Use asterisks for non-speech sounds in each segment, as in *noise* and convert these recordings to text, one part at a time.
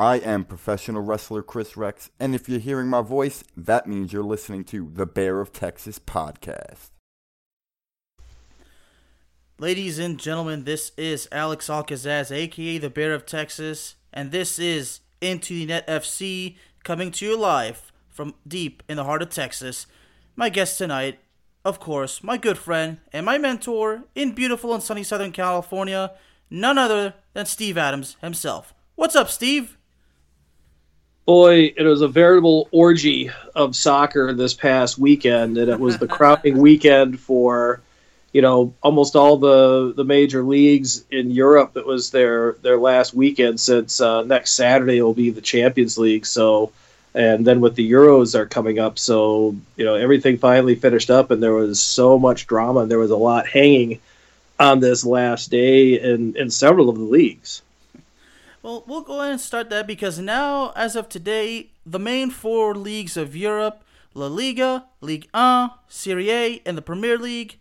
I am professional wrestler Chris Rex, and if you're hearing my voice, that means you're listening to the Bear of Texas podcast. Ladies and gentlemen, this is Alex Alcazaz, aka the Bear of Texas, and this is Into the Net FC, coming to you live from deep in the heart of Texas. My guest tonight, of course, my good friend and my mentor in beautiful and sunny Southern California, none other than Steve Adams himself. What's up, Steve? Boy, it was a veritable orgy of soccer this past weekend, and it was the crowning *laughs* weekend for, you know, almost all the the major leagues in Europe. It was their their last weekend since uh, next Saturday will be the Champions League. So, and then with the Euros are coming up, so you know everything finally finished up, and there was so much drama, and there was a lot hanging on this last day in in several of the leagues. Well, we'll go ahead and start that because now, as of today, the main four leagues of Europe La Liga, Ligue 1, Serie A, and the Premier League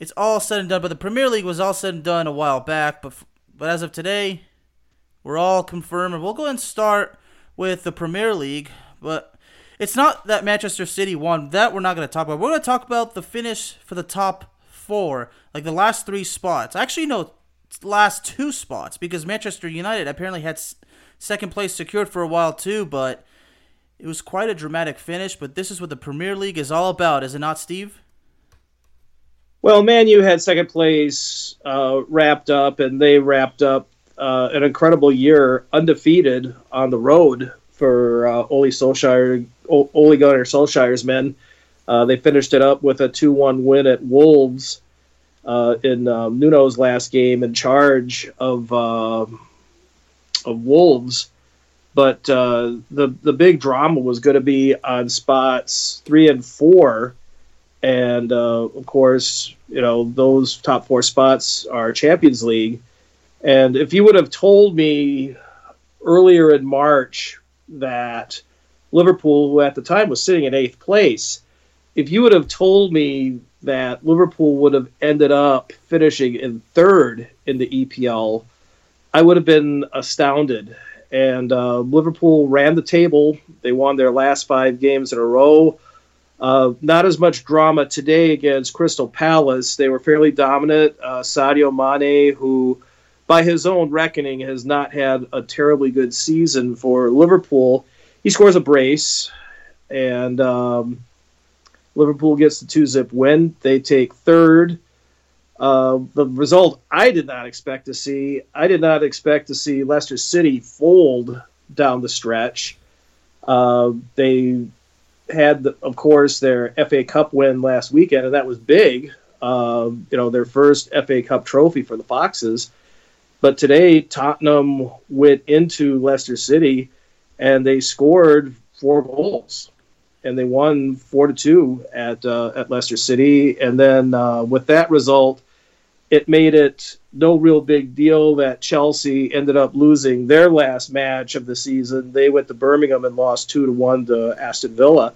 it's all said and done. But the Premier League was all said and done a while back. But, but as of today, we're all confirmed. And we'll go ahead and start with the Premier League. But it's not that Manchester City won. That we're not going to talk about. We're going to talk about the finish for the top four, like the last three spots. Actually, no, last two spots because Manchester United apparently had second place secured for a while too, but it was quite a dramatic finish. But this is what the Premier League is all about, is it not, Steve? Well, Man U had second place uh, wrapped up, and they wrapped up uh, an incredible year undefeated on the road for uh, Ole Solskjaer, Ole Gunnar Solskjaer's men. Uh, they finished it up with a 2 1 win at Wolves uh, in um, Nuno's last game in charge of uh, of Wolves. But uh, the the big drama was going to be on spots three and four, and uh, of course, you know those top four spots are Champions League. And if you would have told me earlier in March that Liverpool, who at the time was sitting in eighth place, if you would have told me that Liverpool would have ended up finishing in third in the EPL, I would have been astounded. And uh, Liverpool ran the table. They won their last five games in a row. Uh, not as much drama today against Crystal Palace. They were fairly dominant. Uh, Sadio Mane, who, by his own reckoning, has not had a terribly good season for Liverpool, he scores a brace. And um, Liverpool gets the two zip win. They take third. Uh, the result I did not expect to see. I did not expect to see Leicester City fold down the stretch. Uh, they had, of course, their FA Cup win last weekend, and that was big. Uh, you know, their first FA Cup trophy for the Foxes. But today, Tottenham went into Leicester City and they scored four goals and they won four to two at uh, at Leicester City. And then uh, with that result, it made it no real big deal that Chelsea ended up losing their last match of the season. They went to Birmingham and lost two to one to Aston Villa.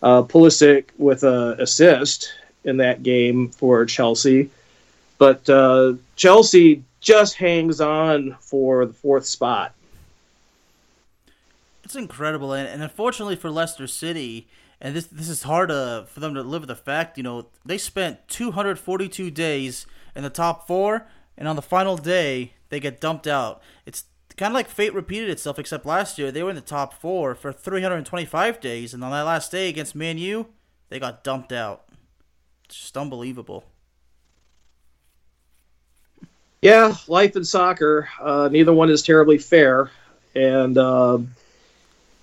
Uh, Pulisic with an assist in that game for Chelsea, but uh, Chelsea just hangs on for the fourth spot it's incredible, and, and unfortunately for Leicester City, and this this is hard to, for them to live with the fact. You know, they spent 242 days in the top four, and on the final day they get dumped out. It's kind of like fate repeated itself, except last year they were in the top four for 325 days, and on that last day against Man U, they got dumped out. It's just unbelievable. Yeah, life in soccer, uh, neither one is terribly fair, and uh,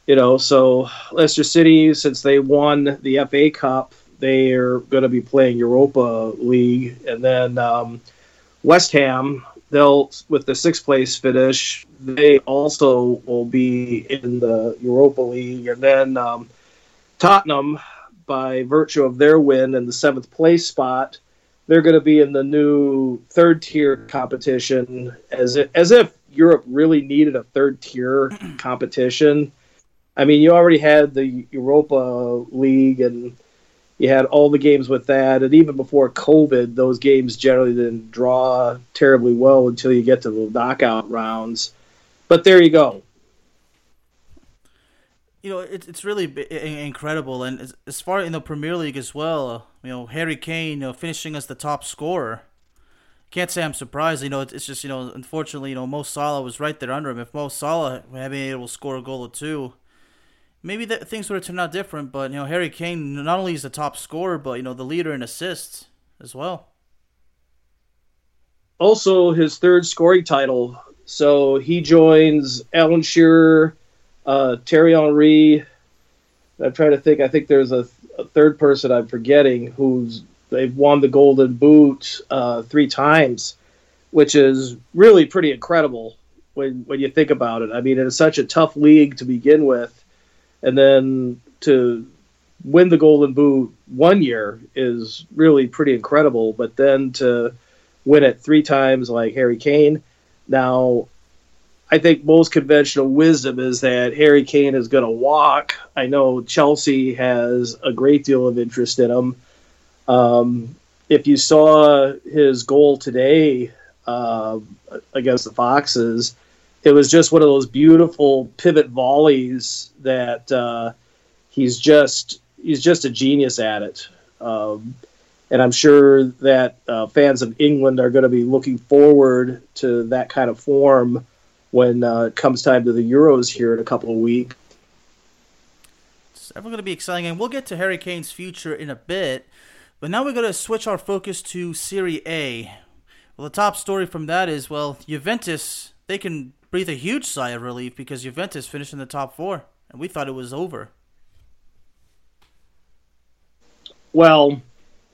you know, so Leicester City, since they won the FA Cup, they are going to be playing Europa League, and then um, West Ham, they'll with the sixth place finish, they also will be in the Europa League, and then um, Tottenham, by virtue of their win in the seventh place spot, they're going to be in the new third tier competition, as if, as if Europe really needed a third tier competition. I mean, you already had the Europa League and you had all the games with that, and even before COVID, those games generally didn't draw terribly well until you get to the knockout rounds. But there you go. You know, it's it's really incredible, and as, far in the Premier League as well, you know, Harry Kane, you know, finishing as the top scorer. Can't say I'm surprised. You know, it's just you know, unfortunately, you know, Mo Salah was right there under him. If Mo Salah had been able to score a goal or two, maybe that things would have turned out different. But you know, Harry Kane not only is the top scorer, but you know, the leader in assists as well. Also, his third scoring title. So he joins Alan Shearer, uh, Thierry Henry. I'm trying to think. I think there's a, a third person I'm forgetting who's they've won the Golden Boot uh, three times, which is really pretty incredible when when you think about it. I mean, it's such a tough league to begin with and then to win the Golden Boot one year is really pretty incredible. But then to win it three times like Harry Kane, now I think most conventional wisdom is that Harry Kane is going to walk. I know Chelsea has a great deal of interest in him. Um, if you saw his goal today uh, against the Foxes, it was just one of those beautiful pivot volleys that uh, he's just he's just a genius at it. Um, and I'm sure that uh, fans of England are going to be looking forward to that kind of form when uh, it comes time to the Euros here in a couple of weeks. It's ever going to be exciting, and we'll get to Harry Kane's future in a bit. But now we're going to switch our focus to Serie A. Well, the top story from that is well, Juventus they can breathe a huge sigh of relief because Juventus finished in the top four, and we thought it was over. Well,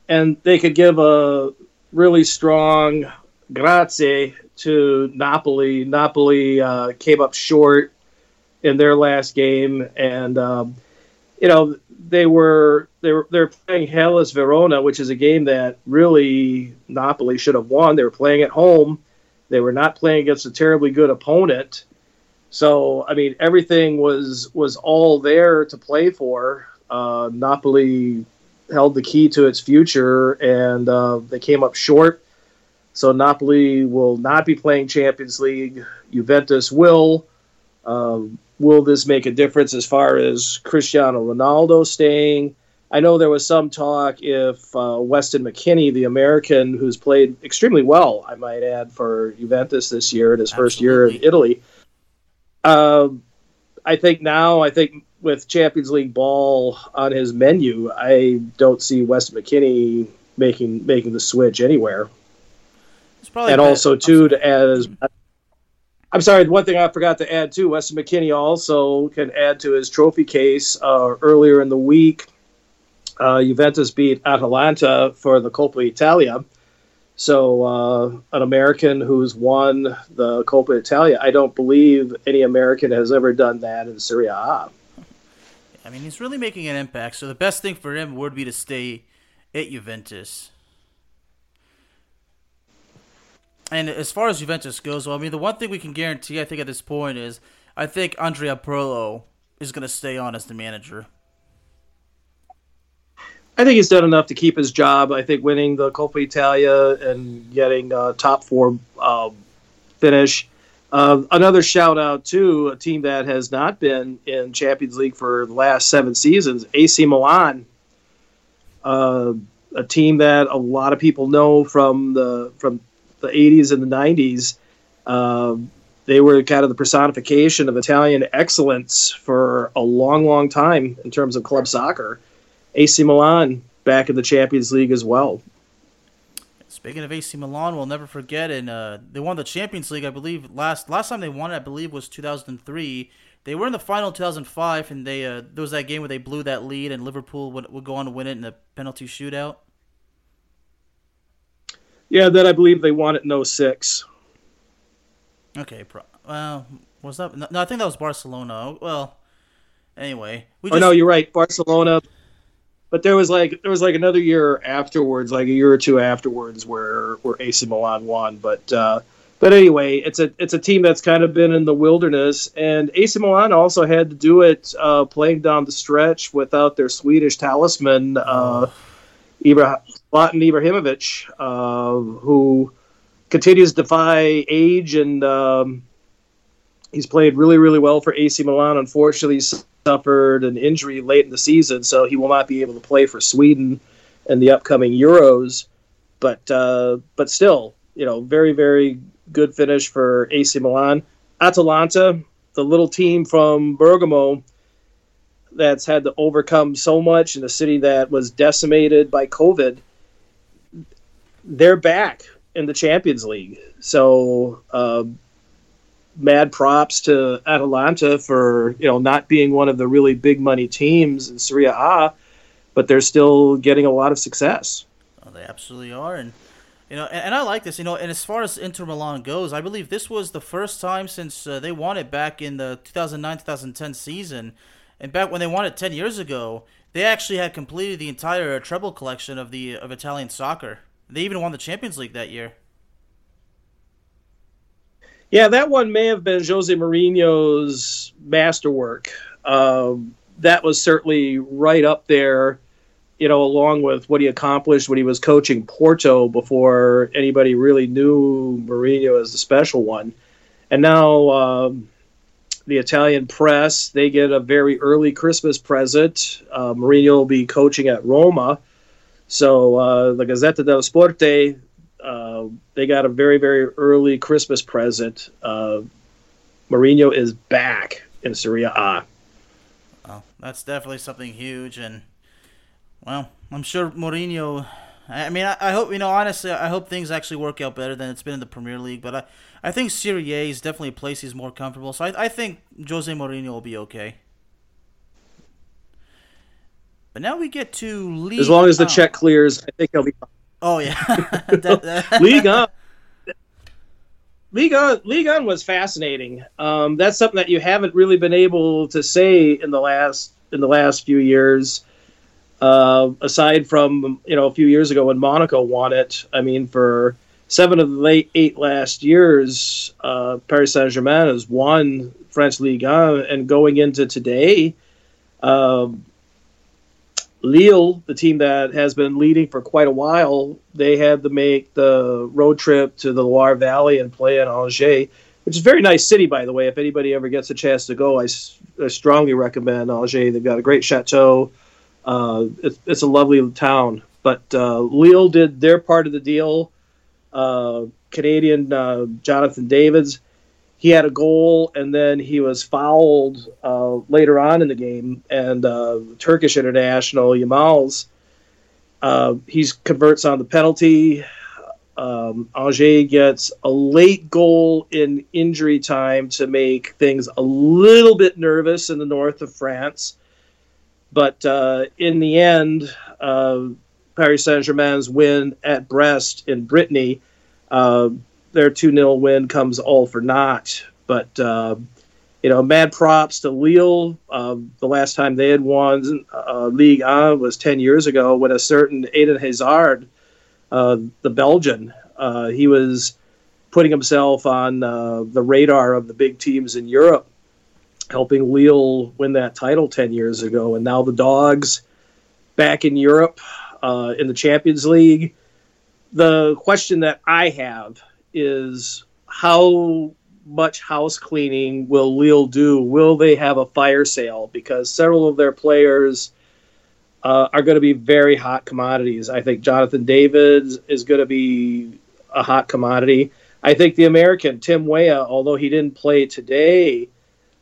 and they could give a really strong grazie to Napoli. Napoli uh, came up short in their last game, and um, you know they were they were they're playing Hellas Verona, which is a game that really Napoli should have won. They were playing at home they were not playing against a terribly good opponent. So I mean, everything was was all there to play for. Uh, Napoli held the key to its future, and uh, they came up short. So Napoli will not be playing Champions League. Juventus will. Um, will this make a difference as far as Cristiano Ronaldo staying? I know there was some talk if uh, Weston McKennie, the American who's played extremely well, I might add, for Juventus this year in his Absolutely. first year in Italy. Uh, I think now, I think with Champions League ball on his menu, I don't see Weston McKennie making making the switch anywhere. and also too to add as I'm sorry, one thing I forgot to add too, Weston McKennie also can add to his trophy case uh, earlier in the week uh, Juventus beat Atalanta for the Coppa Italia. So, uh, an American who's won the Coppa Italia, I don't believe any American has ever done that in Serie A. I mean, he's really making an impact. So, the best thing for him would be to stay at Juventus. And as far as Juventus goes, well, I mean, the one thing we can guarantee, I think, at this point is I think Andrea Pirlo is going to stay on as the manager. I think he's done enough to keep his job. I think winning the Coppa Italia and getting a top four uh, finish. Uh, another shout out to a team that has not been in Champions League for the last seven seasons, AC Milan. Uh, a team that a lot of people know from the from the 80s and the 90s. Um, they were kind of the personification of Italian excellence for a long, long time in terms of club soccer. AC Milan back in the Champions League as well. Speaking of AC Milan, we'll never forget, and uh, they won the Champions League, I believe. Last last time they won it, I believe, was 2003. They were in the final in 2005, and they uh, there was that game where they blew that lead, and Liverpool would, would go on to win it in a penalty shootout. Yeah, then I believe they won it in 06. Okay, pro- well, was that? No, I think that was Barcelona. Well, anyway, we. Just, oh no, you're right, Barcelona. But there was like there was like another year afterwards, like a year or two afterwards, where where AC Milan won. But uh, but anyway, it's a it's a team that's kind of been in the wilderness, and AC Milan also had to do it uh, playing down the stretch without their Swedish talisman, uh, Ibrahimovic, uh, who continues to defy age, and um, he's played really really well for AC Milan. Unfortunately, suffered an injury late in the season, so he will not be able to play for Sweden in the upcoming Euros. But uh, but still, you know, very very good finish for AC Milan. Atalanta, the little team from Bergamo that's had to overcome so much in a city that was decimated by COVID, they're back in the Champions League. So uh, mad props to Atalanta for you know not being one of the really big money teams in Serie A, but they're still getting a lot of success. Oh, they absolutely are, and you know, and, and, I like this. You know, and as far as Inter Milan goes, I believe this was the first time since uh, they won it back in the 2009-2010 season, and back when they won it ten years ago, they actually had completed the entire treble collection of the of Italian soccer. They even won the Champions League that year. Yeah, that one may have been Jose Mourinho's masterwork. Um, that was certainly right up there, you know, along with what he accomplished when he was coaching Porto before anybody really knew Mourinho as the special one. And now um, the Italian press, they get a very early Christmas present. Uh, Mourinho will be coaching at Roma. So uh, the Gazzetta dello Sport uh, they got a very very early Christmas present. Uh, Mourinho is back in Serie A. Well, that's definitely something huge, and well, I'm sure Mourinho. I mean, I, I, hope you know. Honestly, I hope things actually work out better than it's been in the Premier League. But I, I think Serie A is definitely a place he's more comfortable. So I, I think Jose Mourinho will be okay. But now we get to league. As long as the check clears, I think he'll be fine. Oh yeah, *laughs* Ligue 1. Ligue 1, Ligue 1 was fascinating. Um, that's something that you haven't really been able to say in the last in the last few years. Uh, aside from you know a few years ago when Monaco won it, I mean for seven of the late eight last years, uh, Paris Saint Germain has won French Ligue 1, and going into today, um, Lille, the team that has been leading for quite a while, they had to make the road trip to the Loire Valley and play in Angers, which is a very nice city, by the way. If anybody ever gets a chance to go, I, I strongly recommend Angers. They've got a great chateau. Uh, it's, it's, a lovely town. But uh, Lille did their part of the deal. Uh, Canadian uh, Jonathan Davids he had a goal and then he was fouled uh, later on in the game. And uh, Turkish international Yilmaz, uh, he converts on the penalty. Um, Angers gets a late goal in injury time to make things a little bit nervous in the north of France. But uh, in the end, uh, Paris Saint Germain's win at Brest in Brittany. Their 2 0 win comes all for naught. But, uh, you know, mad props to Lille. Uh, the last time they had won uh, League A was 10 years ago when a certain Eden Hazard, uh, the Belgian, uh, he was putting himself on uh, the radar of the big teams in Europe, helping Lille win that title 10 years ago. And now the Dogs back in Europe in the Champions League. The question that I have is how much house cleaning will Lille do? Will they have a fire sale? Because several of their players uh, are going to be very hot commodities. I think Jonathan Davids is going to be a hot commodity. I think the American Tim Weah, although he didn't play today,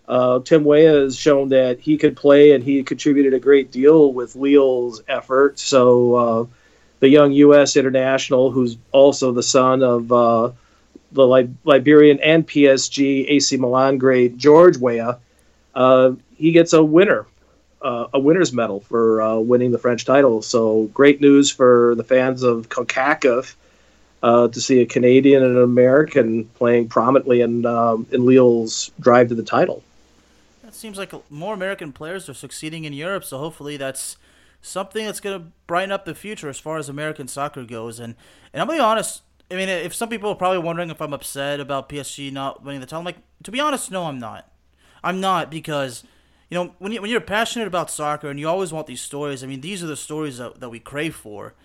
uh, Tim Weah has shown that he could play and he contributed a great deal with Lille's effort. So uh, the young U.S. international, who's also the son of uh, the Li- Liberian and PSG AC Milan great George Weah, uh, he gets a winner, uh, a winner's medal for uh, winning the French title. So great news for the fans of CONCACAF uh, to see a Canadian and an American playing prominently in um, in Lille's drive to the title. It seems like more American players are succeeding in Europe, so hopefully that's something that's going to brighten up the future as far as American soccer goes. And and I'm gonna be honest. I mean, if some people are probably wondering if I'm upset about PSG not winning the title, I'm like, to be honest, no, I'm not. I'm not because, you know, when you when you're passionate about soccer and you always want these stories. I mean, these are the stories that, that we crave for.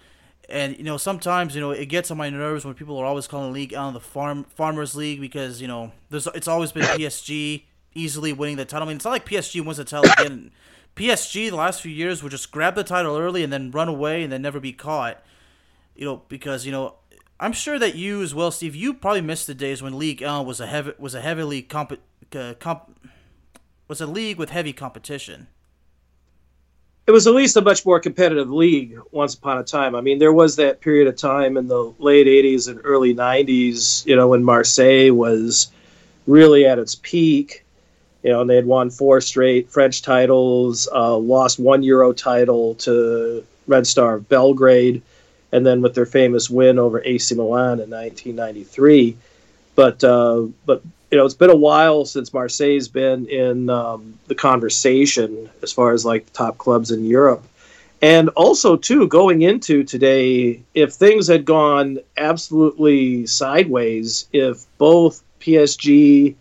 And you know, sometimes you know it gets on my nerves when people are always calling the league on the farm farmers league because you know there's it's always been PSG easily winning the title. I mean, it's not like PSG wins the title again. PSG the last few years would just grab the title early and then run away and then never be caught. You know, because you know, I'm sure that you as well, Steve. You probably missed the days when League One was a heavy was a heavily comp, uh, comp was a league with heavy competition. It was at least a much more competitive league once upon a time. I mean, there was that period of time in the late '80s and early '90s, you know, when Marseille was really at its peak you know, and they had won four straight French titles, uh, lost one Euro title to Red Star of Belgrade, and then with their famous win over AC Milan in 1993. But uh, but you know, it's been a while since Marseille's been in um, the conversation as far as like the top clubs in Europe. And also, too, going into today, if things had gone absolutely sideways, if both PSG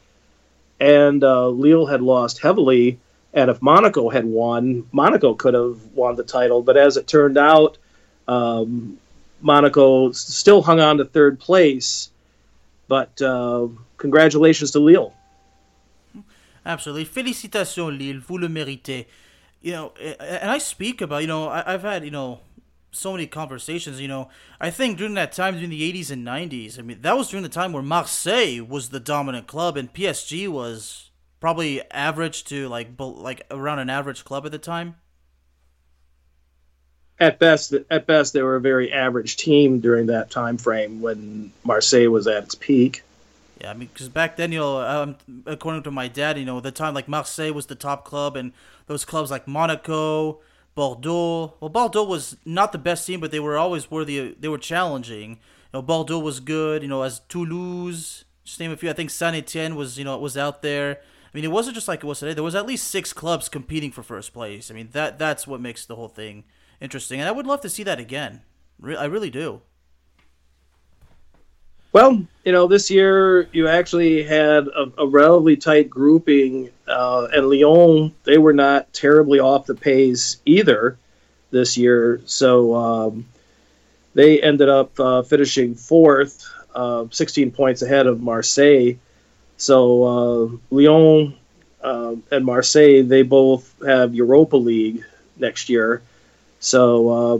and uh, Lille had lost heavily. And if Monaco had won, Monaco could have won the title. But as it turned out, um, Monaco still hung on to third place. But uh, congratulations to Lille. Absolutely. Félicitations, Lille. Vous le méritez. You know, and I speak about, you know, I've had, you know, so many conversations. You know, I think during that time, during the 80s and 90s, I mean, that was during the time where Marseille was the dominant club and PSG was probably average to like like around an average club at the time. At best, at best, they were a very average team during that time frame when Marseille was at its peak. Yeah, I mean, because back then, you know, um, according to my dad, you know, the time like Marseille was the top club, and those clubs like Monaco, Bordeaux. Well, Bordeaux was not the best team, but they were always worthy. They were challenging. You know, Bordeaux was good. You know, as Toulouse, just name a few. I think Saint Etienne was you know was out there. I mean, it wasn't just like it was today. There was at least six clubs competing for first place. I mean, that that's what makes the whole thing interesting, and I would love to see that again. I really do. Well, you know, this year you actually had a, a relatively tight grouping, uh, and Lyon they were not terribly off the pace either this year. So um, they ended up uh, finishing fourth, uh, 16 points ahead of Marseille. So uh, Lyon uh, and Marseille they both have Europa League next year. So uh,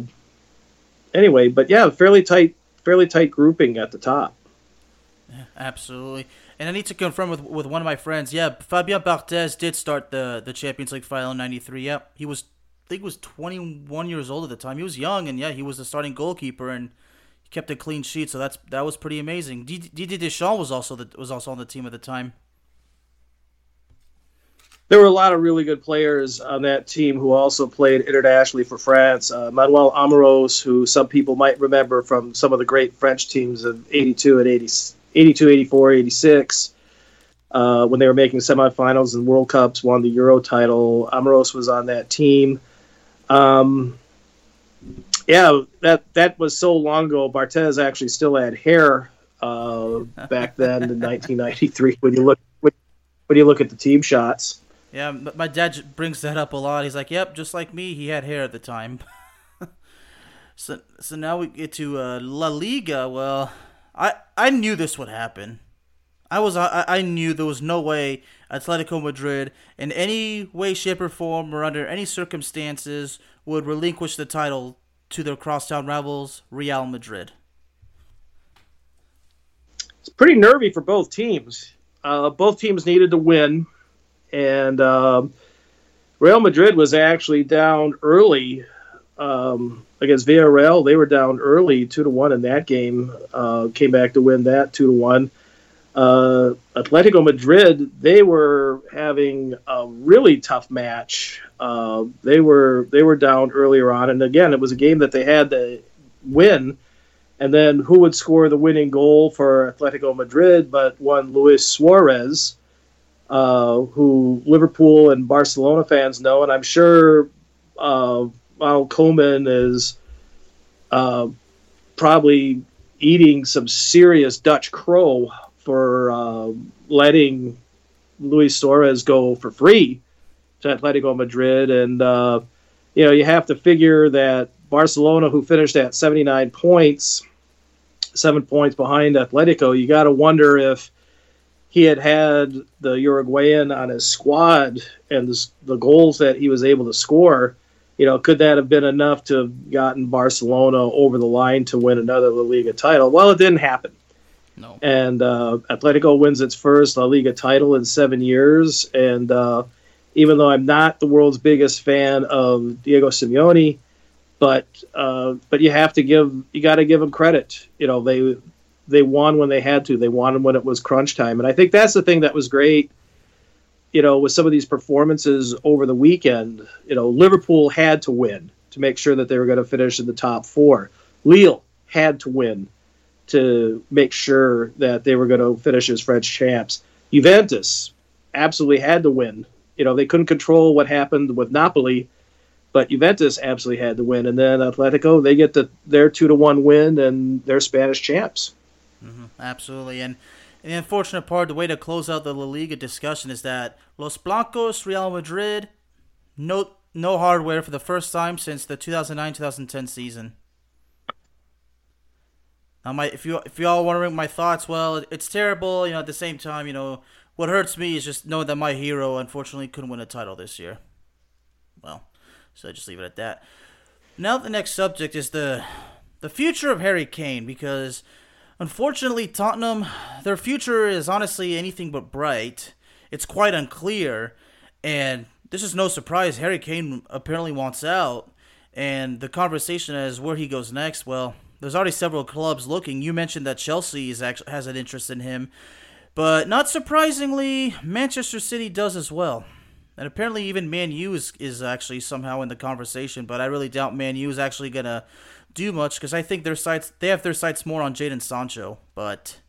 anyway, but yeah, fairly tight, fairly tight grouping at the top. Absolutely. And I need to confirm with with one of my friends. Yeah, Fabien Barthez did start the the Champions League final in '93. Yep, he was I think was 21 years old at the time. He was young, and yeah, he was the starting goalkeeper, and he kept a clean sheet. So that's that was pretty amazing. Didier Deschamps was also the, was also on the team at the time. There were a lot of really good players on that team who also played internationally for France. Uh, Manuel Amoros, who some people might remember from some of the great French teams of '82 and '80. 82, 84, 86. Uh, when they were making semifinals and World Cups, won the Euro title. Amoros was on that team. Um, yeah, that that was so long ago. Barthez actually still had hair uh, *laughs* back then in 1993. When you look when, when you look at the team shots. Yeah, my dad brings that up a lot. He's like, "Yep, just like me, he had hair at the time." *laughs* so so now we get to uh, La Liga. Well, I I knew this would happen. I was I, I knew there was no way Atletico Madrid in any way, shape, or form, or under any circumstances, would relinquish the title to their crosstown rivals, Real Madrid. it's pretty nervy for both teams. Uh, both teams needed to win, and um, Real Madrid was actually down early um, against Villarreal. They were down early, two to one in that game. Uh, came back to win that two to one. Uh, Atletico Madrid, they were having a really tough match. Uh, they were they were down earlier on, and again, it was a game that they had to win. And then who would score the winning goal for Atletico Madrid but one Luis Suarez, uh, who Liverpool and Barcelona fans know, and I'm sure uh, Koeman is uh, probably eating some serious Dutch crow for uh, letting Luis Suarez go for free to Atletico Madrid, and uh, you know you have to figure that Barcelona, who finished at 79 points, seven points behind Atletico, you got to wonder if he had had the Uruguayan on his squad and the goals that he was able to score. You know, could that have been enough to have gotten Barcelona over the line to win another La Liga title? Well, it didn't happen. No. And uh, Atletico wins its first La Liga title in seven years. And uh, even though I'm not the world's biggest fan of Diego Simeone, but uh, but you have to give you got to give them credit. You know they they won when they had to. They won when it was crunch time, and I think that's the thing that was great. You know, with some of these performances over the weekend, you know, Liverpool had to win to make sure that they were going to finish in the top four. Lille had to win to make sure that they were going to finish as French champs. Juventus absolutely had to win. You know, they couldn't control what happened with Napoli, but Juventus absolutely had to win. And then Atletico, they get the, their two to one win, and they're Spanish champs. Mm-hmm, absolutely, and. And the unfortunate part, the way to close out the La Liga discussion is that Los Blancos, Real Madrid, no no hardware for the first time since the 2009-2010 season. Now, my if you if you all wondering my thoughts, well, it's terrible. You know, at the same time, you know, what hurts me is just knowing that my hero unfortunately couldn't win a title this year. Well, so I just leave it at that. Now the next subject is the the future of Harry Kane because unfortunately Tottenham their future is honestly anything but bright. It's quite unclear and this is no surprise Harry Kane apparently wants out and the conversation is where he goes next. Well, there's already several clubs looking. You mentioned that Chelsea is actually has an interest in him, but not surprisingly, Manchester City does as well. And apparently, even Man U is, is actually somehow in the conversation. But I really doubt Man U is actually gonna do much because I think their sights they have their sights more on Jadon Sancho. But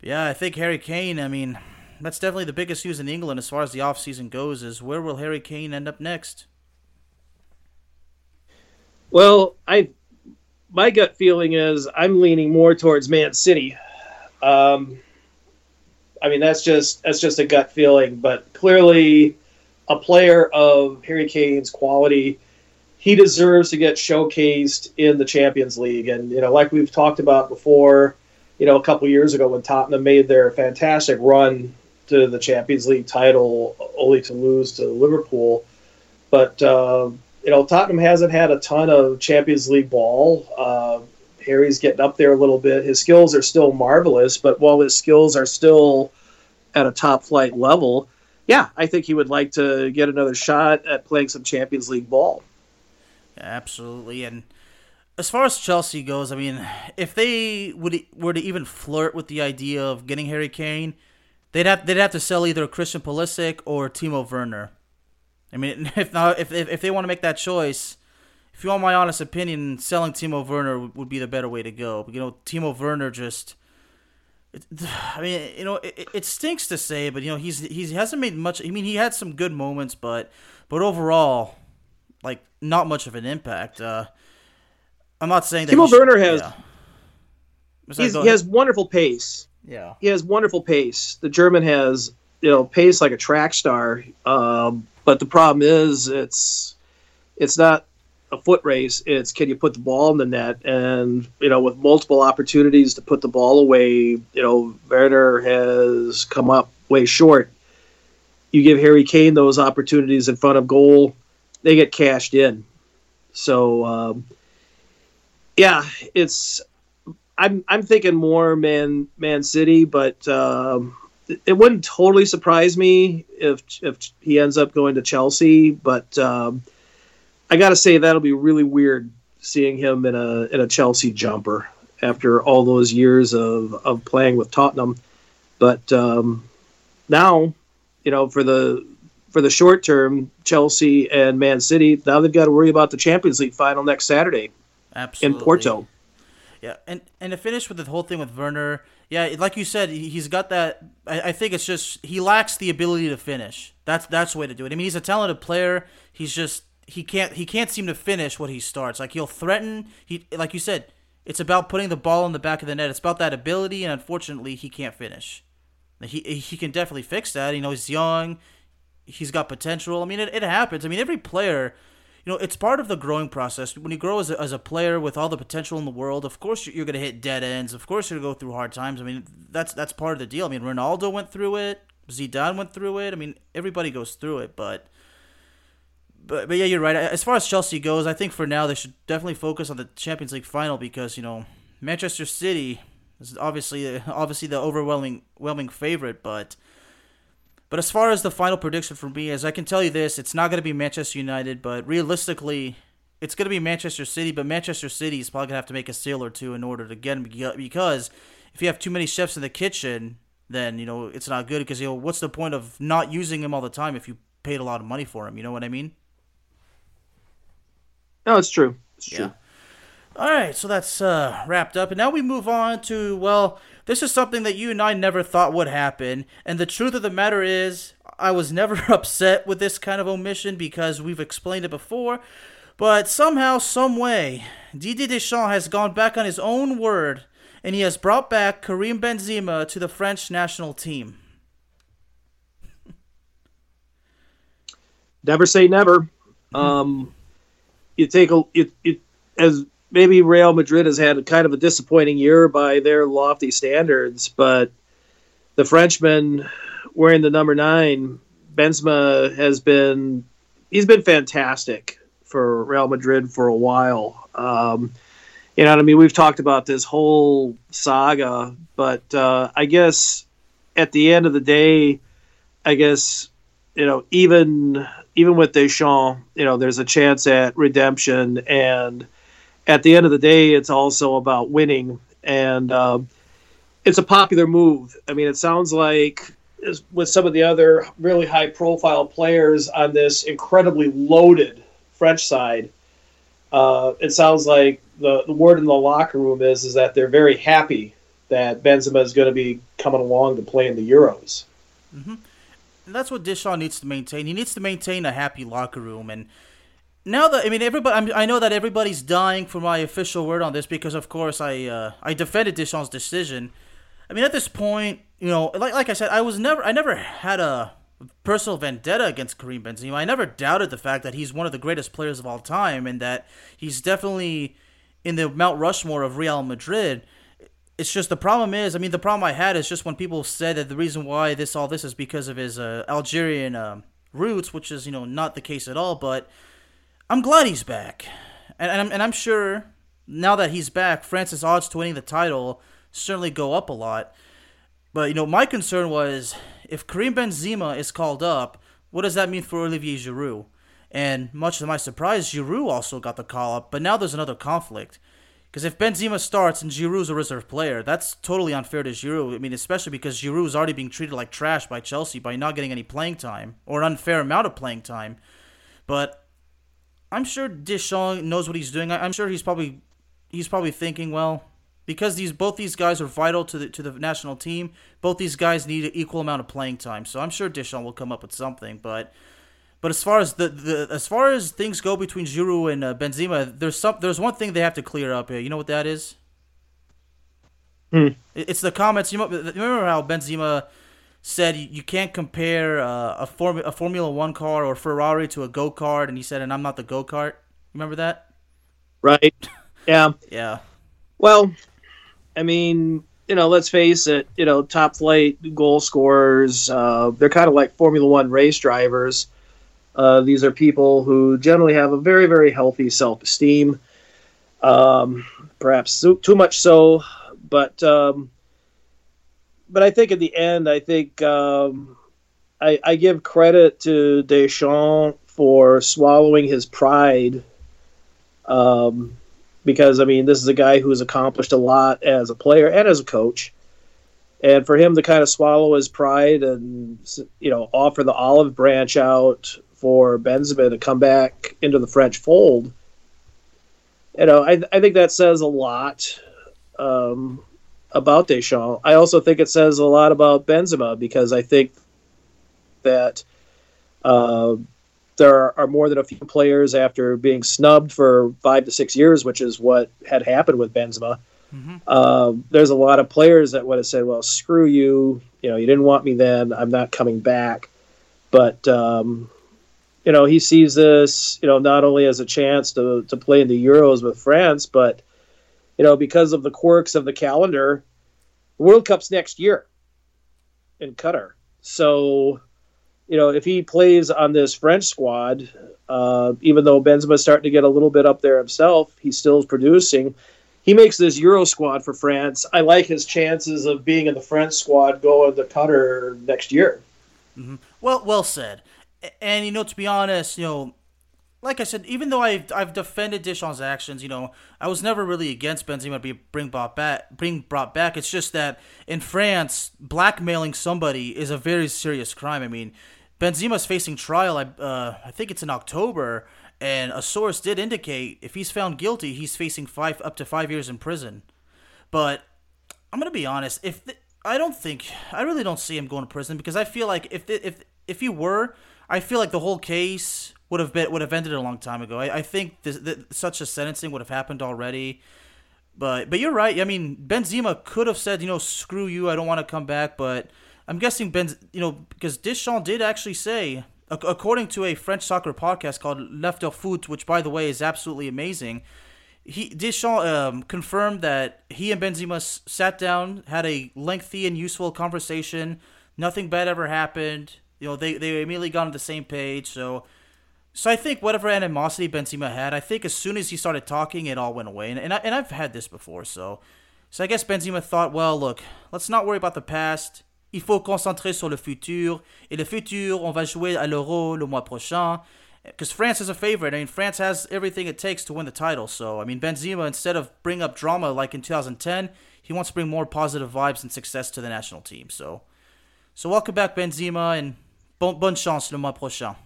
yeah, I think Harry Kane. I mean, that's definitely the biggest news in England as far as the off season goes. Is where will Harry Kane end up next? Well, I my gut feeling is I'm leaning more towards Man City. Um, I mean, that's just that's just a gut feeling, but clearly, a player of Harry Kane's quality, he deserves to get showcased in the Champions League. And you know, like we've talked about before, you know, a couple years ago when Tottenham made their fantastic run to the Champions League title, only to lose to Liverpool. But uh, you know, Tottenham hasn't had a ton of Champions League ball. Uh, Harry's getting up there a little bit. His skills are still marvelous, but while his skills are still at a top flight level, yeah, I think he would like to get another shot at playing some Champions League ball. Absolutely, and as far as Chelsea goes, I mean, if they would were to even flirt with the idea of getting Harry Kane, they'd have they'd have to sell either Christian Pulisic or Timo Werner. I mean, *laughs* if not, if if, if they want to make that choice, if you want my honest opinion, selling Timo Werner would, would be the better way to go. You know, Timo Werner just. *sighs* I mean, you know, it, it stinks to say, but you know, he's he's he hasn't made much. I mean, he had some good moments, but but overall, like not much of an impact. Uh, I'm not saying that Timo Werner has. Yeah. He's, he has wonderful pace. Yeah. He has wonderful pace. The German has you know pace like a track star. Um, but the problem is, it's it's not a foot race. It's can you put the ball in the net? And you know, with multiple opportunities to put the ball away, you know, Werner has come up way short. You give Harry Kane those opportunities in front of goal, they get cashed in. So, um, yeah, it's. I'm I'm thinking more Man Man City, but um, it, wouldn't totally surprise me if if he ends up going to Chelsea. But um, I got to say that'll be really weird seeing him in a in a Chelsea jumper after all those years of of playing with Tottenham. But um, now, you know, for the for the short term, Chelsea and Man City now they've got to worry about the Champions League final next Saturday Absolutely. in Porto. Yeah, and and to finish with the whole thing with Werner, yeah, like you said, he- he's got that. I, I think it's just he lacks the ability to finish. That's that's the way to do it. I mean, he's a talented player. He's just he can't he can't seem to finish what he starts. Like he'll threaten. He like you said, it's about putting the ball in the back of the net. It's about that ability, and unfortunately, he can't finish. He he can definitely fix that. You know, he's young. He's got potential. I mean, it, it happens. I mean, every player you know, it's part of the growing process. When you grow as a, as a player with all the potential in the world, of course you're, going to hit dead ends. Of course you're going to go through hard times. I mean, that's that's part of the deal. I mean, Ronaldo went through it. Zidane went through it. I mean, everybody goes through it, but but but yeah, you're right. As far as Chelsea goes, I think for now they should definitely focus on the Champions League final because you know Manchester City is obviously obviously the overwhelming overwhelming favorite, but but as far as the final prediction for me is, I can tell you this: it's not going to be Manchester United, but realistically, it's going to be Manchester City. But Manchester City is probably going to have to make a sale or two in order to get them because if you have too many chefs in the kitchen, then you know it's not good. Because you know what's the point of not using him all the time if you paid a lot of money for him? You know what I mean? No, it's true. It's true. All right, so that's uh, wrapped up, and now we move on to well, this is something that you and I never thought would happen, and the truth of the matter is, I was never *laughs* upset with this kind of omission because we've explained it before, but somehow, some way, Didier Deschamps has gone back on his own word, and he has brought back Karim Benzema to the French national team. Never say never. Um, you take a it, it as maybe Real Madrid has had kind of a disappointing year by their lofty standards, but the Frenchman wearing the number nine, Benzema has been he's been fantastic for Real Madrid for a while. Um, you know what I mean? We've talked about this whole saga, but uh, I guess at the end of the day, I guess you know even even with Deschamps, you know, there's a chance at redemption and at the end of the day, it's also about winning, and uh, it's a popular move. I mean, it sounds like with some of the other really high-profile players on this incredibly loaded French side, uh, it sounds like the, the word in the locker room is is that they're very happy that Benzema is going to be coming along to play in the Euros. Mm-hmm. And that's what Deschamps needs to maintain. He needs to maintain a happy locker room and now that I mean everybody, i know that everybody's dying for my official word on this because, of course, I uh, I defended Deschamps' decision. I mean, at this point, you know, like like I said, I was never I never had a personal vendetta against Karim Benzema. I never doubted the fact that he's one of the greatest players of all time and that he's definitely in the Mount Rushmore of Real Madrid. It's just the problem is, I mean, the problem I had is just when people said that the reason why this all this is because of his uh, Algerian uh, roots, which is you know not the case at all, but I'm glad he's back, and and I'm, and I'm sure now that he's back, France's odds to winning the title certainly go up a lot. But you know, my concern was if Karim Benzema is called up, what does that mean for Olivier Giroud? And much to my surprise, Giroud also got the call up. But now there's another conflict. Because if Benzema starts and Giroud's a reserve player, that's totally unfair to Giroud. I mean, especially because Giroud's already being treated like trash by Chelsea by not getting any playing time or an unfair amount of playing time. But I'm sure Deschamps knows what he's doing. I'm sure he's probably he's probably thinking, well, because these both these guys are vital to the to the national team, both these guys need an equal amount of playing time. So I'm sure Deschamps will come up with something. But but as far as the, the as far as things go between Giroud and uh, Benzema, there's some there's one thing they have to clear up here. You know what that is? Hmm. It's the comments. You remember how Benzema said you can't compare uh, a form a Formula One car or Ferrari to a go kart, and he said, "And I'm not the go kart." Remember that? Right. *laughs* Yeah. yeah. Well, I mean, you know, let's face it. You know, top flight goal scorers. Uh, they're kind of like Formula One race drivers. Uh, these are people who generally have a very, very healthy self esteem. Um, perhaps too much so but um, but I think at the end, I think um, I, I give credit to Deschamps for swallowing his pride. Um, because I mean, this is a guy who has accomplished a lot as a player and as a coach, and for him to kind of swallow his pride and you know offer the olive branch out for Benzema to come back into the French fold, you know, I I think that says a lot um, about Deschamps. I also think it says a lot about Benzema because I think that. Uh, there are more than a few players after being snubbed for five to six years, which is what had happened with Benzema. Mm-hmm. Uh, there's a lot of players that would have said, "Well, screw you. You know, you didn't want me then. I'm not coming back." But um, you know, he sees this, you know, not only as a chance to to play in the Euros with France, but you know, because of the quirks of the calendar, the World Cup's next year in Qatar. So you know, if he plays on this French squad, uh, even though Benzema's starting to get a little bit up there himself, he still is producing. He makes this Euro squad for France. I like his chances of being in the French squad going to Qatar next year. Mm-hmm. Well, well said. And you know, to be honest, you know, like I said, even though I've I've defended Deschamps' actions, you know, I was never really against Benzema being bring brought back. Being brought back. It's just that in France, blackmailing somebody is a very serious crime. I mean, Benzema's facing trial. I uh, I think it's in October, and a source did indicate if he's found guilty, he's facing five up to five years in prison. But I'm gonna be honest. If I don't think I really don't see him going to prison because I feel like if if if he were, I feel like the whole case would have been would have ended a long time ago. I, I think this, this, such a sentencing would have happened already. But but you're right. I mean, Benzema could have said, you know, screw you, I don't want to come back. But I'm guessing Ben, you know, because Deschamps did actually say, according to a French soccer podcast called L'After Foot, which by the way is absolutely amazing. He Deschamps um, confirmed that he and Benzema sat down, had a lengthy and useful conversation. Nothing bad ever happened. You know, they they immediately got on the same page. So so I think whatever animosity Benzema had, I think as soon as he started talking, it all went away. And and, I, and I've had this before, so so I guess Benzema thought, well, look, let's not worry about the past. Il faut concentrer sur le futur. Et le futur, on va jouer à l'Euro le mois prochain. Because France is a favorite. I mean, France has everything it takes to win the title. So, I mean, Benzema, instead of bring up drama like in 2010, he wants to bring more positive vibes and success to the national team. So, so welcome back, Benzema, and bon, bonne chance le mois prochain.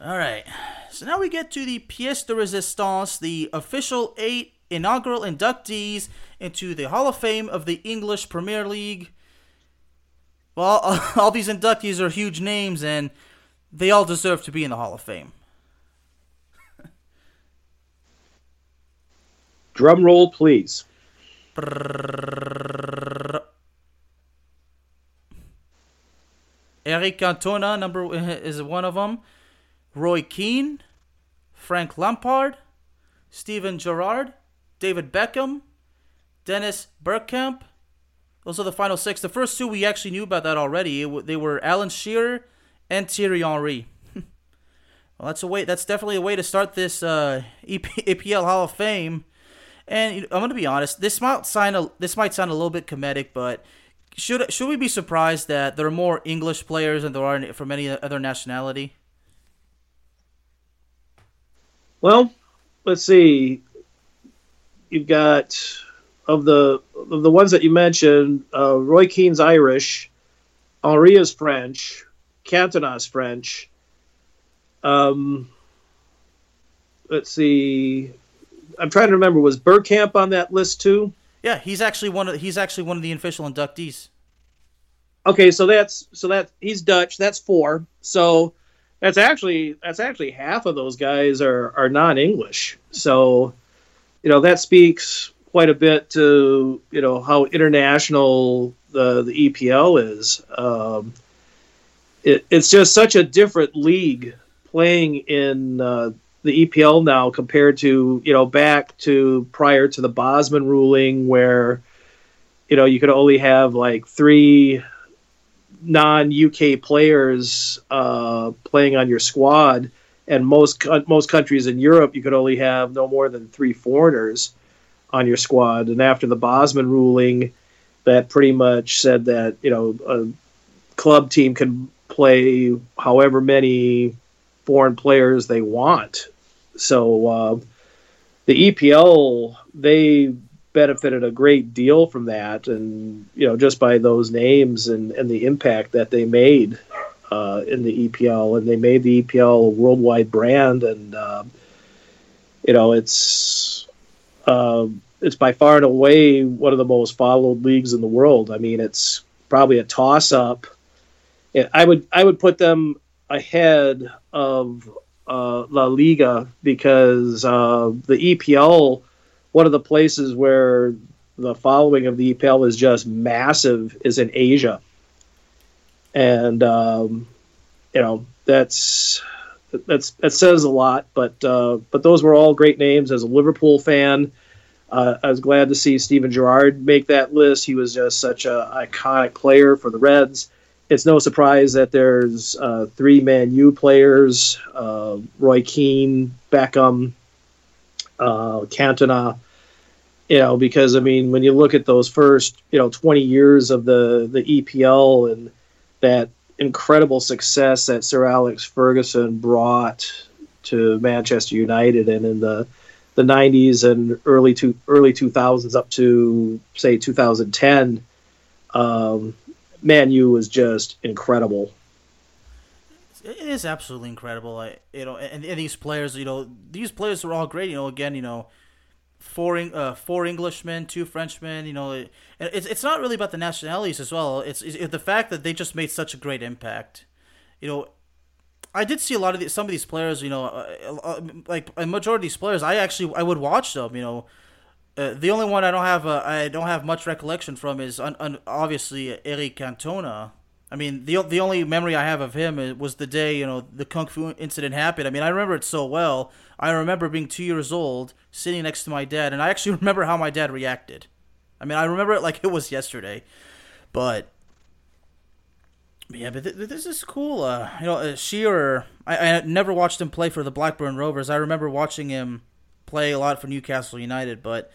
All right. So now we get to the pièce de résistance, the official eight inaugural inductees into the Hall of Fame of the English Premier League. Well, *laughs* all these inductees are huge names, and they all deserve to be in the Hall of Fame. Drum roll, please. Eric Cantona number *laughs* is one of them. Roy Keane, Frank Lampard, Steven Gerrard, David Beckham, Dennis Bergkamp. Those are the final six. The first two we actually knew about that already. they were Alan Shearer and Thierry Henry. *laughs* well, that's a way. That's definitely a way to start this uh, EP, EPL *laughs* Hall of Fame. And I'm gonna be honest. This might sound a, this might sound a little bit comedic, but should should we be surprised that there are more English players than there are from any other nationality? Well, let's see. You've got of the of the ones that you mentioned, uh, Roy Keane's Irish, Henry is French, Cantona's French. Um, let's see. I'm trying to remember. Was Bergkamp on that list too? Yeah, he's actually one of he's actually one of the official inductees. Okay, so that's so that he's Dutch. That's four. So that's actually that's actually half of those guys are are non-English. So, you know, that speaks quite a bit to you know how international the the EPL is. Um, it, it's just such a different league playing in uh, the EPL now compared to you know back to prior to the Bosman ruling where you know you could only have like three non UK players uh, playing on your squad, and most most countries in Europe you could only have no more than three foreigners. on your squad. And after the Bosman ruling, that pretty much said that you know a club team can play however many foreign players they want. So uh, the EPL they benefited a great deal from that, and you know just by those names and, and the impact that they made uh, in the EPL, and they made the EPL a worldwide brand, and uh, you know it's uh, it's by far and away one of the most followed leagues in the world. I mean, it's probably a toss up. I would I would put them ahead of uh, La Liga because uh, the EPL, one of the places where the following of the EPL is just massive, is in Asia, and um, you know that's that's that says a lot. But uh, but those were all great names. As a Liverpool fan, uh, I was glad to see Steven Gerrard make that list. He was just such an iconic player for the Reds. It's no surprise that there's uh, three Man U players: uh, Roy Keane, Beckham, uh, Cantona. You know, because I mean, when you look at those first, you know, 20 years of the the EPL and that incredible success that Sir Alex Ferguson brought to Manchester United and in the the 90s and early to early 2000s up to say 2010 um, Man U was just incredible it is absolutely incredible I, you know and, and these players you know these players are all great you know again you know four uh, four Englishmen, two Frenchmen. You know, it, it's it's not really about the nationalities as well. It's, it's, the fact that they just made such a great impact. You know, I did see a lot of the, some of these players. You know, uh, uh, like a majority of these players, I actually I would watch them. You know. Uh, the only one I don't have uh, I don't have much recollection from is un- un- obviously Eric Cantona. I mean, the the only memory I have of him was the day you know the kung fu incident happened. I mean, I remember it so well. I remember being two years old, sitting next to my dad, and I actually *laughs* remember how my dad reacted. I mean, I remember it like it was yesterday, but yeah, but th- this is cool. Uh, you know, uh, Shearer. I, I never watched him play for the Blackburn Rovers. I remember watching him play a lot for Newcastle United, but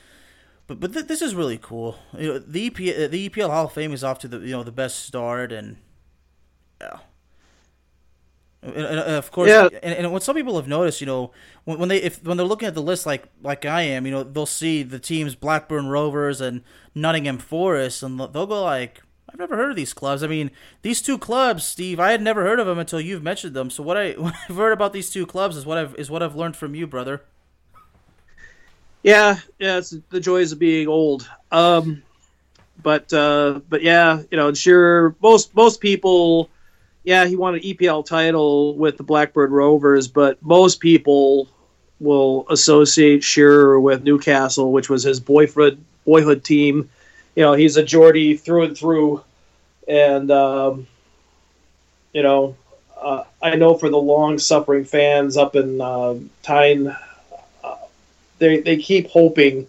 but but th- this is really cool. You know, the EP, uh, the EPL Hall of Fame is off to the you know the best start, and yeah, and, and uh, of course, yeah. and, and what some people have noticed, you know, when, when they if when they're looking at the list like like I am, you know, they'll see the teams Blackburn Rovers and Nottingham Forest, and they'll go like, I've never heard of these clubs. I mean, these two clubs, Steve, I had never heard of them until you've mentioned them. So what, I, *laughs* what I've heard about these two clubs is what I've is what I've learned from you, brother. Yeah, yeah, it's the joys of being old. Um, but uh, but yeah, you know, sure, most most people yeah, he won an EPL title with the Blackburn Rovers, but most people will associate Shearer with Newcastle, which was his boyhood boyhood team. You know, he's a Geordie through and through, and um, you know, uh, I know for the long suffering fans up in uh, Tyne, they they keep hoping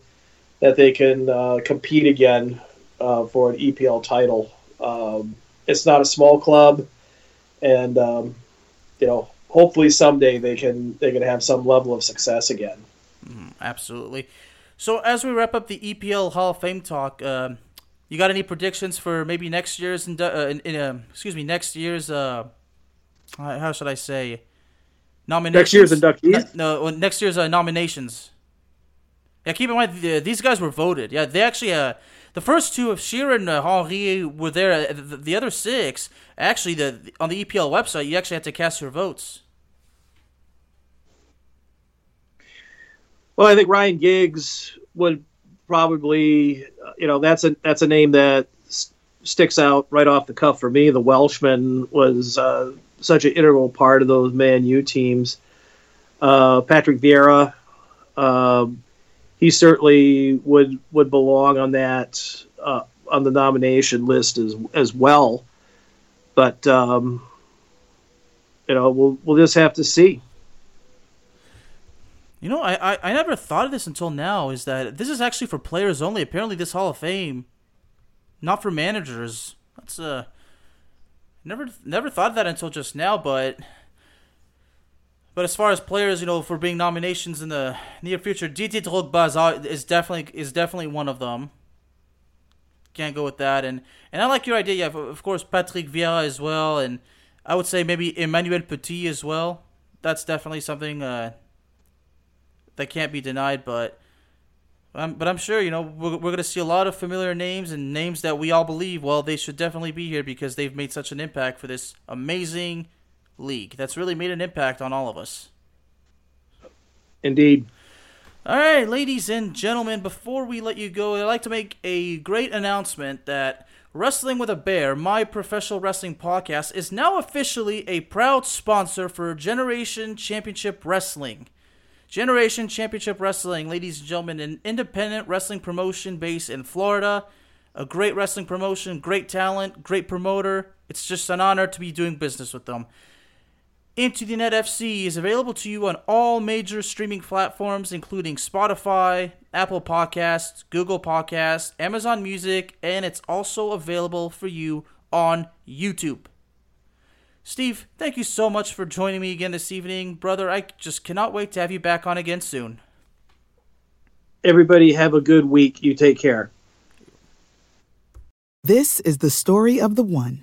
that they can uh, compete again uh, for an EPL title. Um, it's not a small club and um, you know, hopefully someday they can they can have some level of success again. Mm, absolutely. So as we wrap up the EPL Hall of Fame talk, uh, you got any predictions for maybe next year's in, uh, in, in uh, excuse me next year's uh, how should I say nominations? Next year's inductees. No, next year's uh, nominations. Yeah, keep in mind these guys were voted. Yeah, they actually uh, the first two of Shearer and uh, Henry were there. Uh, the, the, other six, actually, the on the EPL website, you actually had to cast your votes. Well, I think Ryan Giggs would probably, uh, you know, that's a that's a name that sticks out right off the cuff for me. The Welshman was uh, such an integral part of those Man U teams. Uh, Patrick Vieira. Um, he certainly would would belong on that uh, on the nomination list as as well. But um, you know, we'll we'll just have to see. You know, I, I, I never thought of this until now. Is that this is actually for players only? Apparently, this Hall of Fame, not for managers. That's uh, never never thought of that until just now. But But as far as players, you know, for being nominations in the near future, Didier Drogba is definitely is definitely one of them. Can't go with that, and and I like your idea. Yeah, of course, Patrick Vieira as well, and I would say maybe Emmanuel Petit as well. That's definitely something uh, that can't be denied. But but I'm sure you know we're, we're going to see a lot of familiar names and names that we all believe. Well, they should definitely be here because they've made such an impact for this amazing league. That's really made an impact on all of us. Indeed. All right, ladies and gentlemen, before we let you go, I'd like to make a great announcement that Wrestling with a Bear, my professional wrestling podcast, is now officially a proud sponsor for Generation Championship Wrestling. Generation Championship Wrestling, ladies and gentlemen, an independent wrestling promotion based in Florida. A great wrestling promotion, great talent, great promoter. It's just an honor to be doing business with them. Into the Net FC is available to you on all major streaming platforms, including Spotify, Apple Podcasts, Google Podcasts, Amazon Music, and it's also available for you on YouTube. Steve, thank you so much for joining me again this evening. Brother, I just cannot wait to have you back on again soon. Everybody have a good week. You take care. This is the story of the one.